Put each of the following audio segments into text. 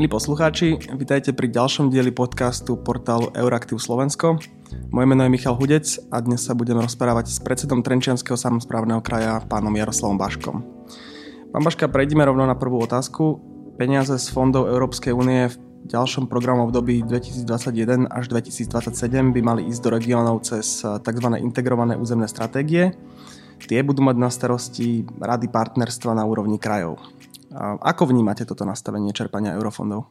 Milí poslucháči, vitajte pri ďalšom dieli podcastu portálu Euraktiv Slovensko. Moje meno je Michal Hudec a dnes sa budeme rozprávať s predsedom Trenčianského samozprávneho kraja, pánom Jaroslavom Baškom. Pán Baška, prejdime rovno na prvú otázku. Peniaze z fondov Európskej únie v ďalšom programu období 2021 až 2027 by mali ísť do regiónov cez tzv. integrované územné stratégie. Tie budú mať na starosti rady partnerstva na úrovni krajov. Ako vnímate toto nastavenie čerpania eurofondov?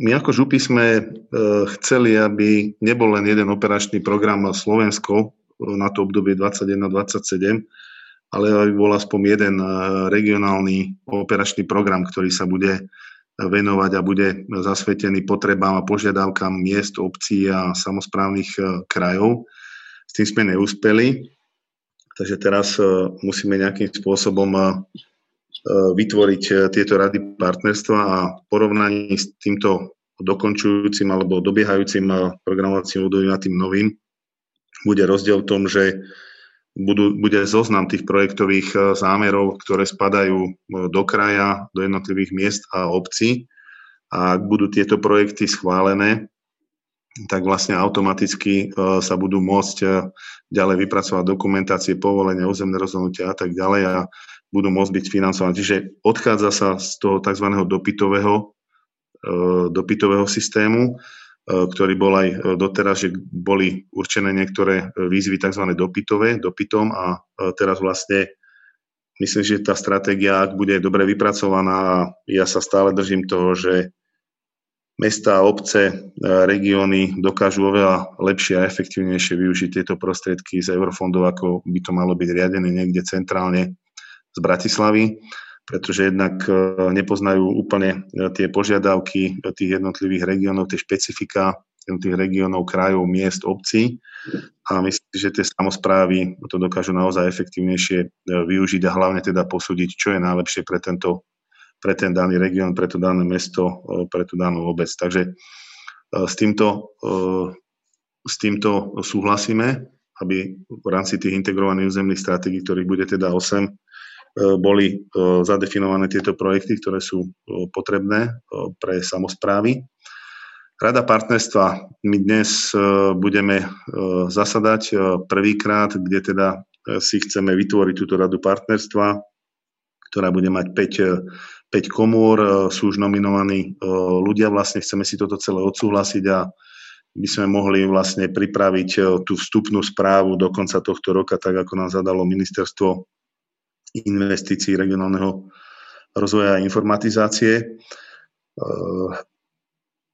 My ako župy sme e, chceli, aby nebol len jeden operačný program Slovensko e, na to obdobie 21-27, ale aby bol aspoň jeden e, regionálny operačný program, ktorý sa bude venovať a bude zasvetený potrebám a požiadavkám miest, obcí a samozprávnych krajov. S tým sme neúspeli, takže teraz musíme nejakým spôsobom vytvoriť e, tieto rady partnerstva a porovnaní s týmto dokončujúcim alebo dobiehajúcim e, programovacím obdobím a tým novým bude rozdiel v tom, že budú, bude zoznam tých projektových zámerov, ktoré spadajú do kraja, do jednotlivých miest a obcí. A ak budú tieto projekty schválené, tak vlastne automaticky sa budú môcť ďalej vypracovať dokumentácie, povolenia, územné rozhodnutia a tak ďalej a budú môcť byť financované. Čiže odchádza sa z toho tzv. dopytového, e, dopytového systému, e, ktorý bol aj doteraz, že boli určené niektoré výzvy tzv. dopytové, dopytom a e, teraz vlastne myslím, že tá stratégia, ak bude dobre vypracovaná a ja sa stále držím toho, že mesta, obce, regióny dokážu oveľa lepšie a efektívnejšie využiť tieto prostriedky z eurofondov, ako by to malo byť riadené niekde centrálne Bratislavy, pretože jednak e, nepoznajú úplne e, tie požiadavky tých jednotlivých regiónov, tie špecifika jednotlivých regiónov, krajov, miest, obcí a myslím, že tie samozprávy to dokážu naozaj efektívnejšie e, využiť a hlavne teda posúdiť, čo je najlepšie pre, tento, pre ten daný región, pre to dané mesto, pre tú danú obec. Takže s týmto, s týmto súhlasíme, aby v rámci tých integrovaných územných stratégií, ktorých bude teda 8, E, boli e, zadefinované tieto projekty, ktoré sú e, potrebné pre samozprávy. Rada partnerstva. My dnes budeme zasadať prvýkrát, kde teda si chceme vytvoriť túto radu partnerstva, ktorá bude mať 5, 5 komôr, sú už nominovaní ľudia, vlastne chceme si toto celé odsúhlasiť a by sme mohli vlastne pripraviť tú vstupnú správu do konca tohto roka, tak ako nám zadalo ministerstvo investícií regionálneho rozvoja a informatizácie.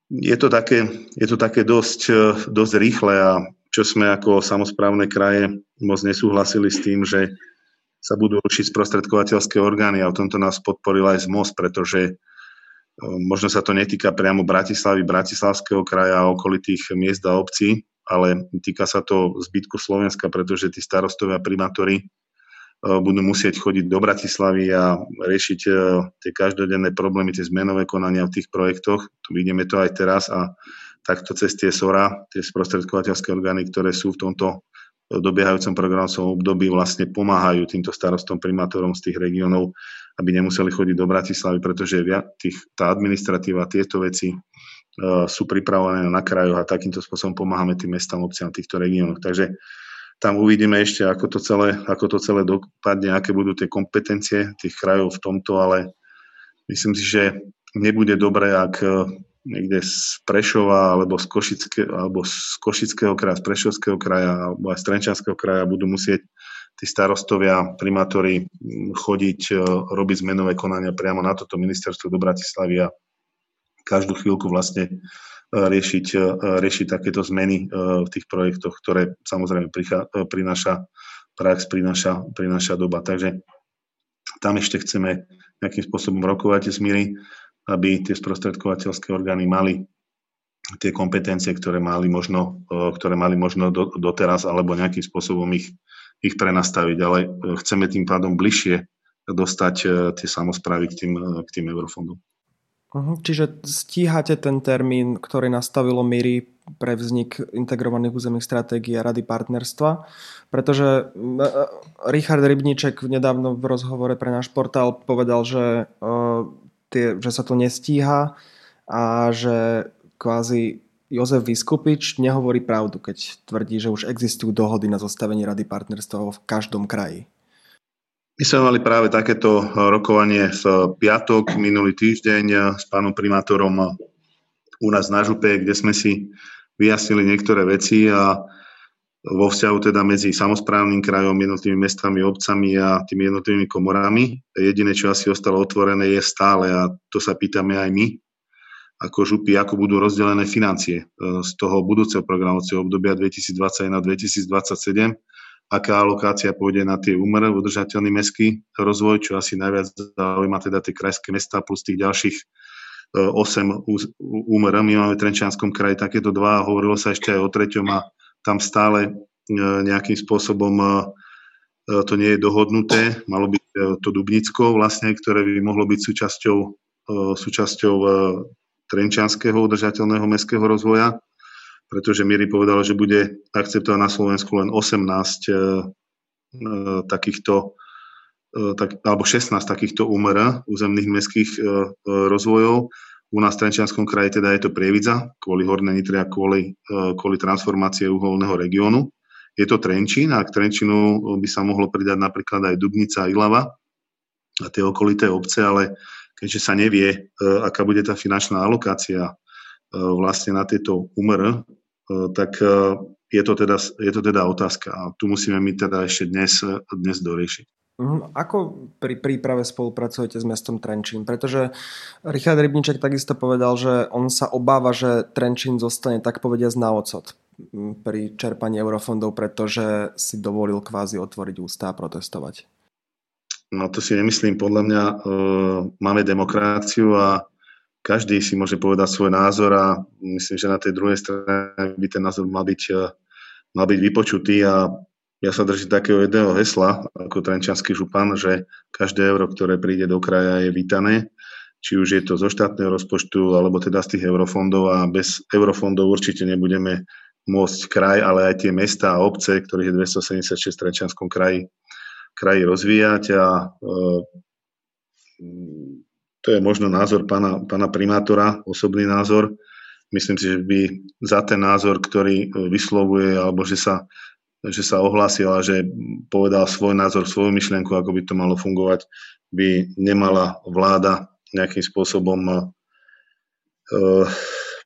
Je to také, je to také dosť, dosť rýchle a čo sme ako samozprávne kraje moc nesúhlasili s tým, že sa budú rušiť sprostredkovateľské orgány a o tomto nás podporil aj ZMOS, pretože e, možno sa to netýka priamo Bratislavy, Bratislavského kraja a okolitých miest a obcí, ale týka sa to zbytku Slovenska, pretože tí starostovia primátori budú musieť chodiť do Bratislavy a riešiť e, tie každodenné problémy, tie zmenové konania v tých projektoch. Tu vidíme to aj teraz a takto cez tie SORA, tie sprostredkovateľské orgány, ktoré sú v tomto dobiehajúcom programovom období vlastne pomáhajú týmto starostom, primátorom z tých regiónov, aby nemuseli chodiť do Bratislavy, pretože tých, tá administratíva, tieto veci sú pripravené na krajoch a takýmto spôsobom pomáhame tým mestám, obciam týchto regiónoch. Takže tam uvidíme ešte, ako to celé, ako to celé dopadne, aké budú tie kompetencie tých krajov v tomto, ale myslím si, že nebude dobré, ak e, niekde z Prešova alebo z, Košické, alebo z Košického kraja, z Prešovského kraja alebo aj z Trenčanského kraja budú musieť tí starostovia, primátori chodiť, e, robiť zmenové konania priamo na toto ministerstvo do Bratislavy a každú chvíľku vlastne riešiť, e, riešiť takéto zmeny e, v tých projektoch, ktoré samozrejme prináša prax, prináša, prináša doba. Takže tam ešte chceme nejakým spôsobom rokovať z míry, aby tie sprostredkovateľské orgány mali tie kompetencie, ktoré mali možno, ktoré mali možno do, doteraz, alebo nejakým spôsobom ich, ich prenastaviť. Ale chceme tým pádom bližšie dostať tie samozprávy k tým, k tým eurofondom. Uh-huh. Čiže stíhate ten termín, ktorý nastavilo MIRI pre vznik integrovaných územných stratégií a rady partnerstva, pretože Richard Rybníček nedávno v rozhovore pre náš portál povedal, že, tie, že sa to nestíha a že kvázi Jozef Vyskupič nehovorí pravdu, keď tvrdí, že už existujú dohody na zostavenie rady partnerstva v každom kraji. My sme mali práve takéto rokovanie v piatok minulý týždeň s pánom primátorom u nás na Župe, kde sme si vyjasnili niektoré veci a vo vzťahu teda medzi samozprávnym krajom, jednotlivými mestami, obcami a tými jednotlivými komorami. Jediné, čo asi ostalo otvorené, je stále a to sa pýtame aj my, ako župy, ako budú rozdelené financie z toho budúceho programovacieho obdobia 2021 2027 aká alokácia pôjde na tie úmer, udržateľný mestský rozvoj, čo asi najviac zaujíma teda tie krajské mesta plus tých ďalších 8 e, úmer. My máme v Trenčianskom kraji takéto dva, hovorilo sa ešte aj o treťom a tam stále e, nejakým spôsobom e, to nie je dohodnuté. Malo byť to Dubnicko vlastne, ktoré by mohlo byť súčasťou, súčasťou Trenčianského udržateľného mestského rozvoja pretože Miri povedal, že bude akceptovať na Slovensku len 18 e, e, takýchto e, tak, alebo 16 takýchto úmer územných mestských rozvojov. U nás v Trenčianskom kraji teda je to Prievidza, kvôli Hornej Nitre a kvôli, kvôli transformácie uholného regiónu. Je to Trenčín a k Trenčinu by sa mohlo pridať napríklad aj Dubnica a Ilava a tie okolité obce, ale keďže sa nevie, aká bude tá finančná alokácia vlastne na tieto Eh, tak eh, je to, teda, je to teda otázka a tu musíme my teda ešte dnes, dnes doriešiť. Mhm. Ako pri príprave spolupracujete s mestom Trenčín? Pretože Richard Rybniček takisto povedal, že on sa obáva, že Trenčín zostane tak povediať na ocot pri čerpaní eurofondov, pretože si dovolil kvázi otvoriť ústa a protestovať. No to si nemyslím. Podľa mňa e, máme demokraciu a každý si môže povedať svoj názor a myslím, že na tej druhej strane by ten názor mal byť, eh, mal byť vypočutý a ja sa držím takého jedného hesla ako trenčanský župan, že každé euro, ktoré príde do kraja je vítané, či už je to zo štátneho rozpočtu alebo teda z tých eurofondov a bez eurofondov určite nebudeme môcť kraj, ale aj tie mesta a obce, ktorých je 276 v Trenčianskom kraji, kraji rozvíjať a e, to je možno názor pána, pána primátora, osobný názor. Myslím si, že by za ten názor, ktorý vyslovuje, alebo že sa, že sa ohlásil a že povedal svoj názor, svoju myšlienku, ako by to malo fungovať, by nemala vláda nejakým spôsobom uh,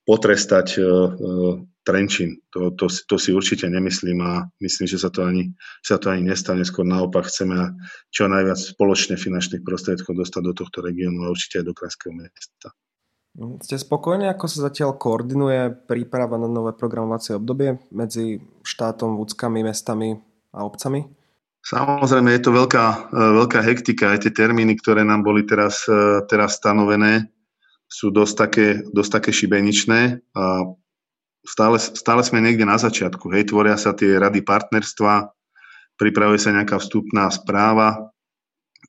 potrestať uh, Trenčín. To, to, to si určite nemyslím a myslím, že sa to ani, sa to ani nestane. Skôr naopak chceme čo najviac spoločne finančných prostriedkov dostať do tohto regiónu a určite aj do krajského mesta. Ste spokojní, ako sa zatiaľ koordinuje príprava na nové programovacie obdobie medzi štátom, vúckami, mestami a obcami? Samozrejme, je to veľká, veľká hektika. Aj tie termíny, ktoré nám boli teraz, teraz stanovené, sú dosť také, dosť také šibeničné a stále, stále sme niekde na začiatku. Hej, tvoria sa tie rady partnerstva, pripravuje sa nejaká vstupná správa,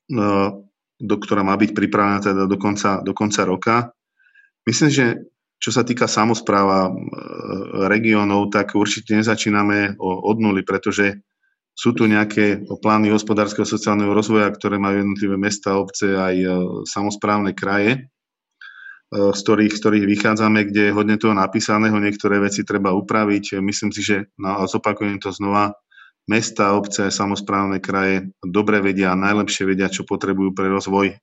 no, do, ktorá má byť pripravená teda do konca, do konca roka. Myslím, že čo sa týka samozpráva regiónov, tak určite nezačíname od nuly, pretože sú tu nejaké plány hospodárskeho sociálneho rozvoja, ktoré majú jednotlivé mesta, obce aj e, samozprávne kraje z ktorých, z ktorých vychádzame, kde je hodne toho napísaného, niektoré veci treba upraviť. Myslím si, že, no a zopakujem to znova, mesta, obce, samozprávne kraje dobre vedia, najlepšie vedia, čo potrebujú pre rozvoj e,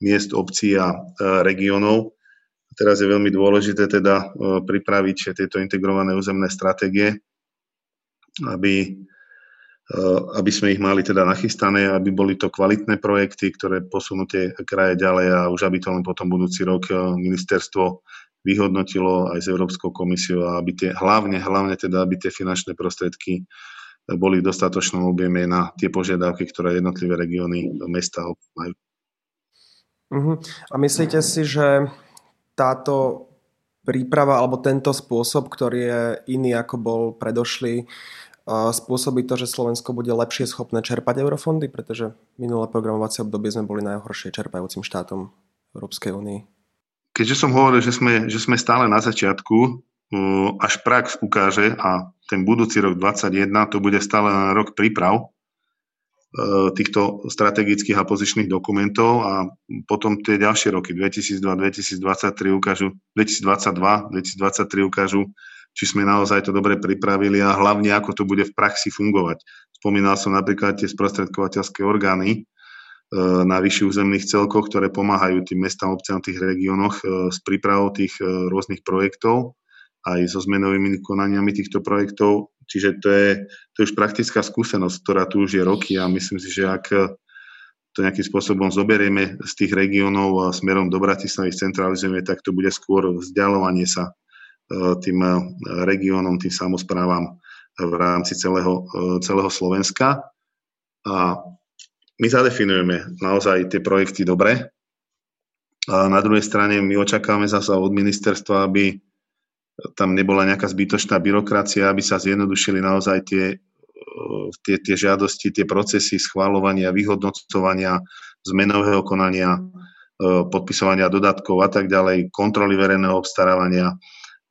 miest, obcí a e, regiónov. Teraz je veľmi dôležité teda e, pripraviť tieto integrované územné stratégie, aby aby sme ich mali teda nachystané, aby boli to kvalitné projekty, ktoré posunú tie kraje ďalej a už aby to len potom budúci rok eh, ministerstvo vyhodnotilo aj s Európskou komisiou a aby tie, hlavne, hlavne teda, aby tie finančné prostriedky boli v dostatočnom objeme na tie požiadavky, ktoré jednotlivé regióny, mesta majú. Uh-huh. A myslíte si, že táto príprava alebo tento spôsob, ktorý je iný ako bol predošlý, spôsobí to, že Slovensko bude lepšie schopné čerpať eurofondy, pretože minulé programovacie obdobie sme boli najhoršie čerpajúcim štátom Európskej únii. Keďže som hovoril, že sme, že sme stále na začiatku, až prax ukáže a ten budúci rok 2021 to bude stále rok príprav, týchto strategických a pozičných dokumentov a potom tie ďalšie roky 2002-2023 ukážu, 2022-2023 ukážu, či sme naozaj to dobre pripravili a hlavne ako to bude v praxi fungovať. Spomínal som napríklad tie sprostredkovateľské orgány e, na vyšších územných celkoch, ktoré pomáhajú tým mestám, obciam v tých regiónoch e, s prípravou tých rôznych projektov aj so zmenovými konaniami týchto projektov. Čiže to je, to je už praktická skúsenosť, ktorá tu už je roky a myslím si, že ak to nejakým spôsobom zoberieme z tých regiónov a smerom do Bratislavy centralizujeme, tak to bude skôr vzdialovanie sa e, tým e, regiónom, tým samozprávam v rámci celého, e, celého Slovenska. A my zadefinujeme naozaj tie projekty dobre. A na druhej strane my očakávame zase od ministerstva, aby tam nebola nejaká zbytočná byrokracia, aby sa zjednodušili naozaj tie, tie, tie žiadosti, tie procesy schváľovania, vyhodnocovania, zmenového konania, podpisovania dodatkov a tak ďalej, kontroly verejného obstarávania,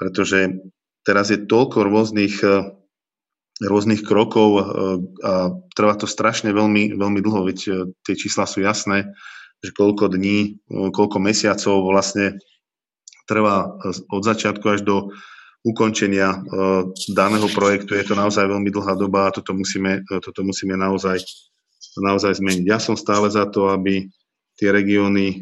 pretože teraz je toľko rôznych, eh, rôznych krokov a trvá to strašne veľmi, veľmi dlho, veď tie čísla sú jasné, že koľko dní, koľko mesiacov vlastne trvá od začiatku až do ukončenia e, daného projektu. Je to naozaj veľmi dlhá doba a toto musíme, e, toto musíme naozaj, naozaj zmeniť. Ja som stále za to, aby tie regióny e,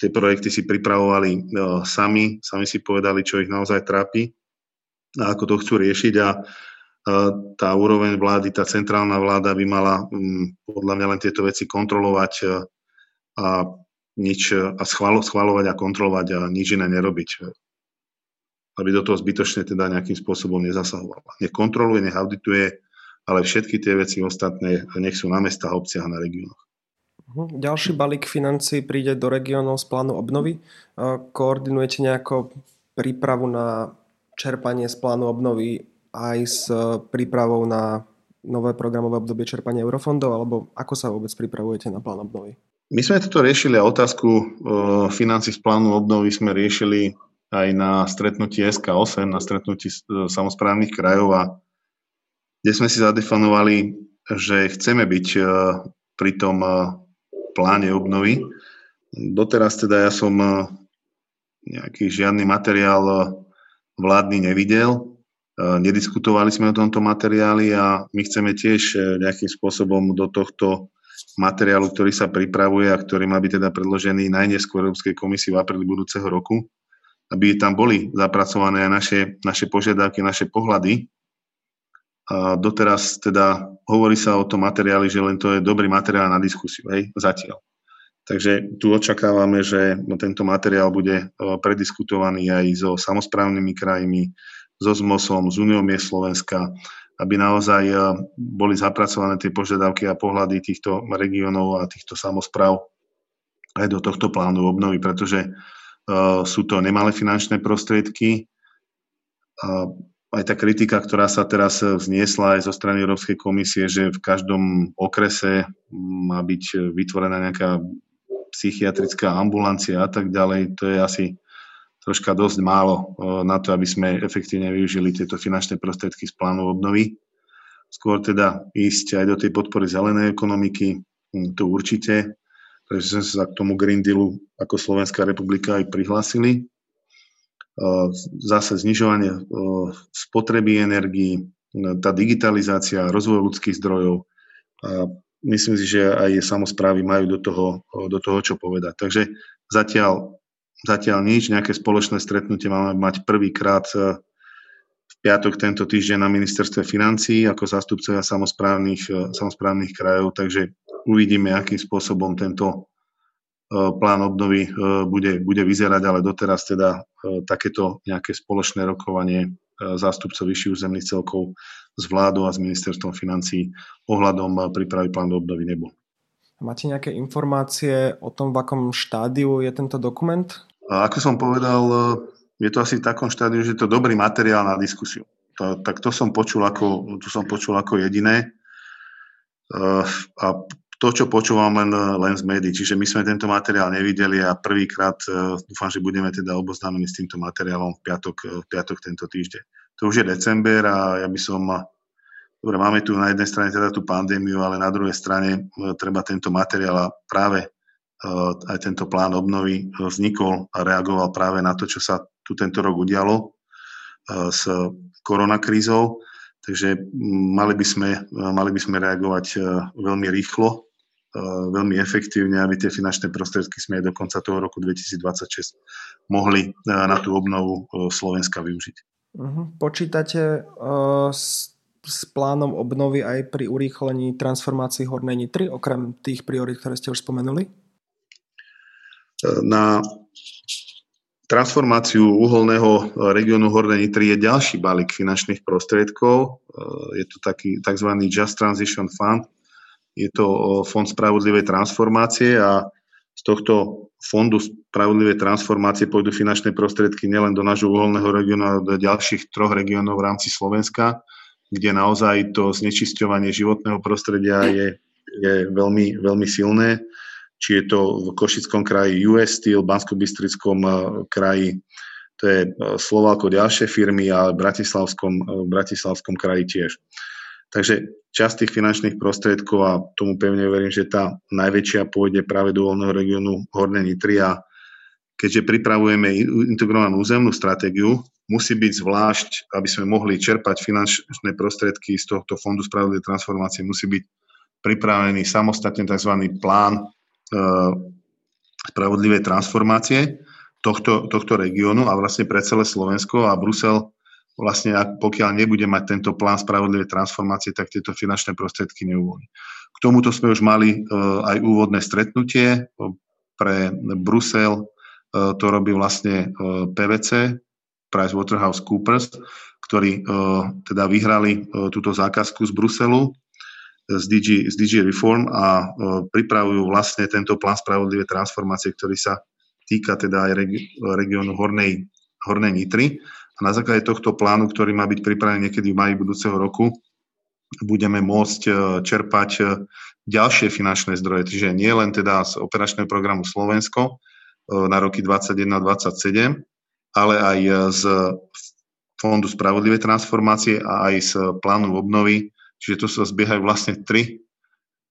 tie projekty si pripravovali sami, sami si povedali, čo ich naozaj trápi a ako to chcú riešiť a tá úroveň vlády, tá centrálna vláda by mala podľa mňa len tieto veci kontrolovať a nič a schvalo, schvalovať a kontrolovať a nič iné nerobiť. Aby do toho zbytočne teda nejakým spôsobom nezasahoval. Nech kontroluje, nech audituje, ale všetky tie veci ostatné nech sú na mestách, obciach a na regiónoch. Mhm. Ďalší balík financí príde do regiónov z plánu obnovy. Koordinujete nejako prípravu na čerpanie z plánu obnovy aj s prípravou na nové programové obdobie čerpania eurofondov, alebo ako sa vôbec pripravujete na plán obnovy? My sme toto riešili a otázku e, financí z plánu obnovy sme riešili aj na stretnutí SK8, na stretnutí e, samozprávnych krajov a kde sme si zadefinovali, že chceme byť e, pri tom pláne obnovy. Doteraz teda ja som nejaký žiadny materiál vládny nevidel. Nediskutovali sme o tomto materiáli a my chceme tiež nejakým spôsobom do tohto materiálu, ktorý sa pripravuje a ktorý má byť teda predložený najneskôr Európskej komisii v apríli budúceho roku, aby tam boli zapracované naše, naše požiadavky, naše pohľady. A doteraz teda hovorí sa o tom materiáli, že len to je dobrý materiál na diskusiu, hej, zatiaľ. Takže tu očakávame, že tento materiál bude e, prediskutovaný aj so samozprávnymi krajmi, so ZMOSom, z Unió Slovenska, aby naozaj eh, boli zapracované tie požiadavky a pohľady týchto regiónov a týchto samozpráv aj do tohto plánu obnovy, pretože uh, sú to nemalé finančné prostriedky. Aj tá kritika, ktorá sa teraz vzniesla aj zo strany Európskej komisie, že v každom okrese má byť vytvorená nejaká psychiatrická ambulancia a tak ďalej, to je asi troška dosť málo e, na to, aby sme efektívne využili tieto finančné prostriedky z plánu obnovy. Skôr teda ísť aj do tej podpory zelenej ekonomiky, hm, to určite, takže sme sa k tomu Green Dealu ako Slovenská republika aj prihlásili. E, zase znižovanie e, spotreby energií, tá digitalizácia, rozvoj ľudských zdrojov. A myslím si, že aj samozprávy majú do toho, do toho čo povedať. Takže zatiaľ Zatiaľ nič, nejaké spoločné stretnutie máme mať prvýkrát v piatok tento týždeň na ministerstve financí ako zástupcovia samozprávnych, samozprávnych krajov, takže uvidíme, akým spôsobom tento plán obnovy bude, bude vyzerať, ale doteraz teda takéto nejaké spoločné rokovanie zástupcov vyšších územných celkov s vládou a s ministerstvom financí ohľadom prípravy plánu obnovy nebol. Máte nejaké informácie o tom, v akom štádiu je tento dokument? A ako som povedal, e, je to asi v takom štádiu, že je to dobrý materiál na diskusiu. To, tak to som počul ako, to som počul ako jediné. E, a to, čo počúvam len, len z médií. Čiže my sme tento materiál nevideli a prvýkrát e, dúfam, že budeme teda oboznámení s týmto materiálom v piatok, v piatok tento týždeň. To už je december a ja by som dobre, máme tu na jednej strane teda tú pandémiu, ale na druhej strane treba tento materiál a práve aj tento plán obnovy vznikol a reagoval práve na to, čo sa tu tento rok udialo s koronakrízou. Takže mali by sme, mali by sme reagovať veľmi rýchlo veľmi efektívne, aby tie finančné prostriedky sme aj do konca toho roku 2026 mohli na tú obnovu Slovenska využiť. Uh-huh. Počítate uh, s, s plánom obnovy aj pri urýchlení transformácií Hornej Nitry, okrem tých priorit, ktoré ste už spomenuli? Na transformáciu uholného regiónu Hornej Nitry je ďalší balík finančných prostriedkov. Je to taký tzv. Just Transition Fund, je to Fond spravodlivej transformácie a z tohto fondu spravodlivej transformácie pôjdu finančné prostriedky nielen do nášho uholného regiónu, ale do ďalších troch regiónov v rámci Slovenska, kde naozaj to znečisťovanie životného prostredia je, je veľmi, veľmi silné. Či je to v Košickom kraji US Steel, Bansko-Bystrickom e, kraji, to je e, Slováko ďalšie firmy a v Bratislavskom, e, v Bratislavskom kraji tiež. Takže časť tých finančných prostriedkov a tomu pevne verím, že tá najväčšia pôjde práve do voľného regiónu Horné Nitry a keďže pripravujeme integrovanú územnú stratégiu, musí byť zvlášť, aby sme mohli čerpať finančné prostriedky z tohto Fondu spravodlivej transformácie, musí byť pripravený samostatne tzv. plán e, spravodlivej transformácie tohto, tohto regiónu a vlastne pre celé Slovensko a Brusel vlastne pokiaľ nebude mať tento plán spravodlivej transformácie, tak tieto finančné prostriedky neuvoľní. K tomuto sme už mali uh, aj úvodné stretnutie pre Brusel, uh, to robí vlastne PVC, PricewaterhouseCoopers, ktorí teda vyhrali túto zákazku z Bruselu z DG, z DG Reform a pripravujú vlastne tento plán spravodlivej transformácie, ktorý sa týka teda aj regiónu Hornej, Hornej Nitry a na základe tohto plánu, ktorý má byť pripravený niekedy v maji budúceho roku, budeme môcť e, čerpať e, ďalšie finančné zdroje, čiže nie len teda z operačného programu Slovensko e, na roky 2021-2027, ale aj z Fondu spravodlivej transformácie a aj z plánu obnovy, čiže tu sa zbiehajú vlastne tri,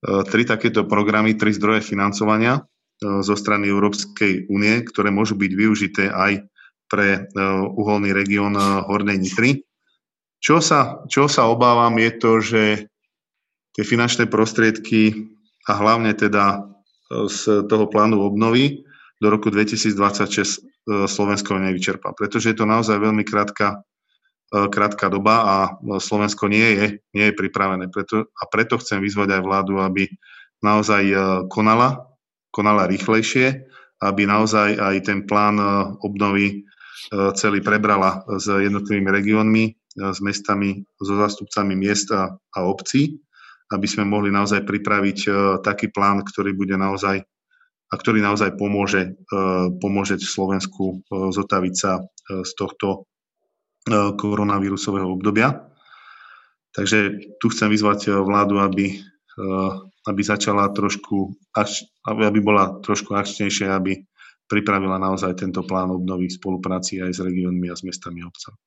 tri takéto programy, tri zdroje financovania zo strany Európskej únie, ktoré môžu byť využité aj pre e, uholný región e, Hornej Nitry. Čo sa, čo sa obávam je to, že tie finančné prostriedky a hlavne teda e, z toho plánu obnovy do roku 2026 Slovensko nevyčerpá, pretože je to naozaj veľmi krátka, krátka doba a Slovensko nie je, nie je pripravené. Preto, a preto chcem vyzvať aj vládu, aby naozaj konala, konala rýchlejšie, aby naozaj aj ten plán obnovy celý prebrala s jednotlivými regiónmi, e, s mestami, so zástupcami miest a, a obcí, aby sme mohli naozaj pripraviť e, taký plán, ktorý bude naozaj a ktorý naozaj pomôže, pomôže Slovensku zotaviť sa z tohto koronavírusového obdobia. Takže tu chcem vyzvať vládu, aby, aby začala trošku, aby bola trošku akčnejšia, aby pripravila naozaj tento plán obnovy v spolupráci aj s regiónmi a s mestami a obcami.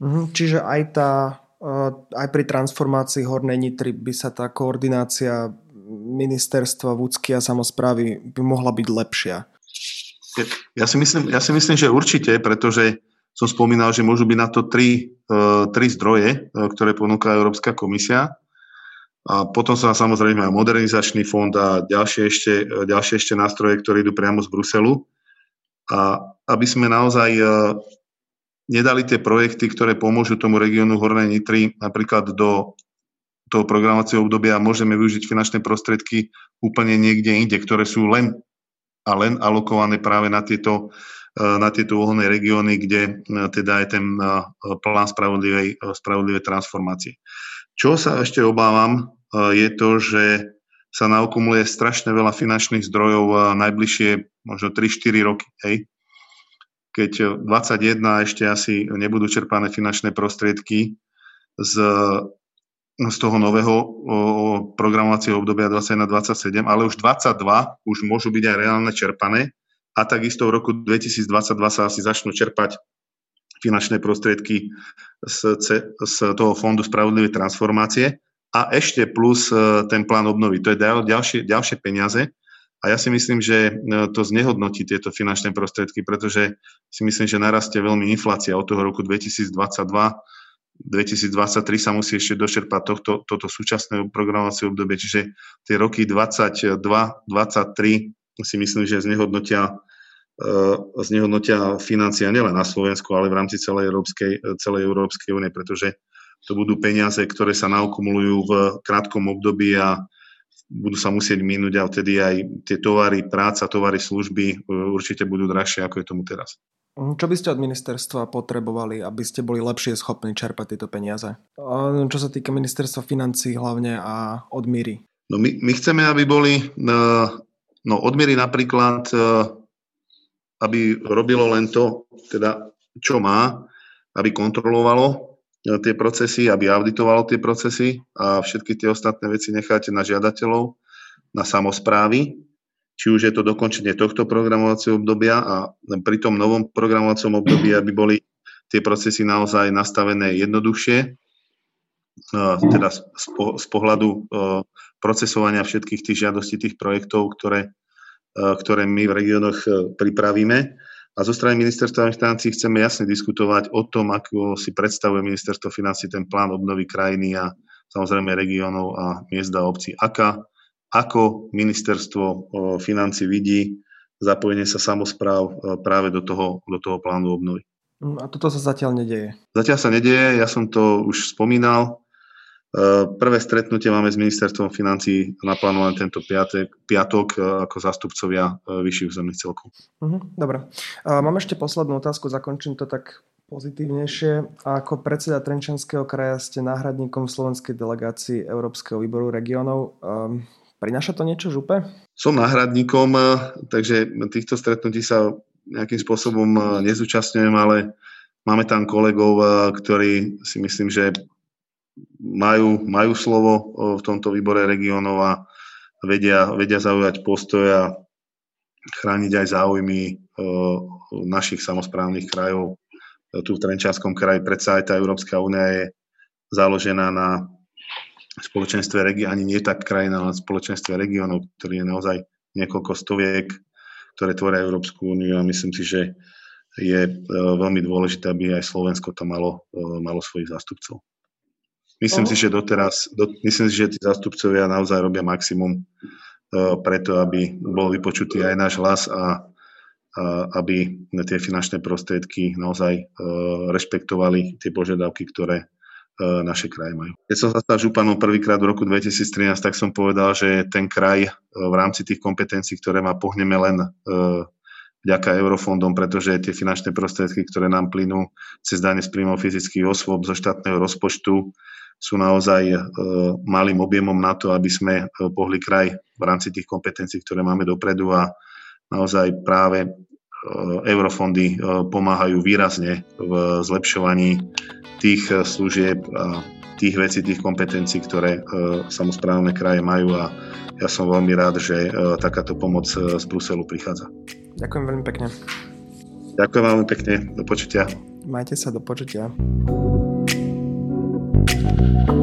Mhm, čiže aj, tá, eh, aj pri transformácii Hornej Nitry by sa tá koordinácia ministerstva, vúcky a samozprávy by mohla byť lepšia. Ja si, myslím, ja si myslím, že určite, pretože som spomínal, že môžu byť na to tri, uh, tri zdroje, uh, ktoré ponúka Európska komisia. A potom sa samozrejme aj modernizačný fond a ďalšie ešte, ďalšie ešte nástroje, ktoré idú priamo z Bruselu. A aby sme naozaj e, nedali tie projekty, ktoré pomôžu tomu regiónu Hornej Nitry napríklad do toho programovacieho obdobia môžeme využiť finančné prostriedky úplne niekde inde, ktoré sú len a len alokované práve na tieto, e, na tieto uholné regióny, kde e, teda je ten plán spravodlivej, spravodlivej transformácie. Čo sa ešte obávam, e, je to, že sa naokumuluje strašne veľa finančných zdrojov e, najbližšie možno 3-4 roky. Hej. Keď 21 ešte asi nebudú čerpané finančné prostriedky z, z toho nového programovacieho obdobia 21-27, ale už 22 už môžu byť aj reálne čerpané a takisto v roku 2022 sa asi začnú čerpať finančné prostriedky z, z toho Fondu spravodlivej transformácie a ešte plus ten plán obnovy. To je ďalšie, ďalšie peniaze. A ja si myslím, že to znehodnotí tieto finančné prostriedky, pretože si myslím, že narastie veľmi inflácia od toho roku 2022 2023 sa musí ešte dočerpať tohto, toto súčasné programovacie obdobie, čiže tie roky 22, 23 si myslím, že znehodnotia, znehodnotia financia nielen na Slovensku, ale v rámci celej Európskej, celej Európskej únie, pretože to budú peniaze, ktoré sa naukumulujú v krátkom období a budú sa musieť minúť a vtedy aj tie tovary, práca, tovary, služby uh, určite budú drahšie, ako je tomu teraz. Hm, čo by ste od ministerstva potrebovali, aby ste boli lepšie schopní čerpať tieto peniaze? Čo sa týka ministerstva financí hlavne a od Míry. No my, my chceme, aby boli, no, no od Míry napríklad, e, aby robilo len to, teda čo má, aby kontrolovalo e, tie procesy, aby auditovalo tie procesy a všetky tie ostatné veci necháte na žiadateľov, na samozprávy. Či už je to dokončenie tohto programovacieho obdobia a pri tom novom programovacom období, aby boli tie procesy naozaj nastavené jednoduchšie, e, teda z pohľadu e, procesovania všetkých tých žiadostí, tých projektov, ktoré, ktoré my v regiónoch pripravíme. A zo strany ministerstva financí chceme jasne diskutovať o tom, ako si predstavuje ministerstvo financí ten plán obnovy krajiny a samozrejme regiónov a miest a obcí. Aká ako ministerstvo financí vidí zapojenie sa samozpráv práve do toho, do toho plánu obnovy. A toto sa zatiaľ nedieje? Zatiaľ sa nedieje, ja som to už spomínal. E, prvé stretnutie máme s ministerstvom financí naplánované tento piatek, piatok e, ako zástupcovia e, vyšších územných celkov. Uh-huh, dobre. Mám ešte poslednú otázku, zakončím to tak pozitívnejšie. Ako predseda Trenčanského kraja ste náhradníkom slovenskej delegácii Európskeho výboru regionov. Um, Prináša to niečo župe? Som náhradníkom, eh, takže týchto stretnutí sa nejakým spôsobom eh, nezúčastňujem, ale máme tam kolegov, eh, ktorí si myslím, že majú, majú slovo v tomto výbore regionov a vedia, vedia zaujať postoj a chrániť aj záujmy našich samozprávnych krajov. Tu v Trenčanskom kraji predsa aj tá Európska únia je založená na spoločenstve regiónov, ani nie tak krajina, ale spoločenstve regiónov, ktorý je naozaj niekoľko stoviek, ktoré tvoria Európsku úniu a myslím si, že je e, veľmi dôležité, aby aj Slovensko to malo, e, malo svojich zástupcov. Myslím si, že doteraz, do, myslím si, že tí zástupcovia naozaj robia maximum uh, preto, aby bol vypočutý aj náš hlas a, a aby tie finančné prostriedky naozaj uh, rešpektovali tie požiadavky, ktoré E, naše kraje majú. Keď som sa stal županom prvýkrát v roku 2013, tak som povedal, že ten kraj v rámci tých kompetencií, ktoré má, pohneme len vďaka eurofondom, pretože tie finančné prostriedky, ktoré nám plynú cez dane z príjmov fyzických osôb zo štátneho rozpočtu, sú naozaj malým objemom na to, aby sme pohli kraj v rámci tých kompetencií, ktoré máme dopredu a naozaj práve eurofondy pomáhajú výrazne v zlepšovaní tých služieb a tých vecí, tých kompetencií, ktoré samozprávne kraje majú a ja som veľmi rád, že takáto pomoc z Bruselu prichádza. Ďakujem veľmi pekne. Ďakujem veľmi pekne. Do počutia. Majte sa do počutia. Thank you.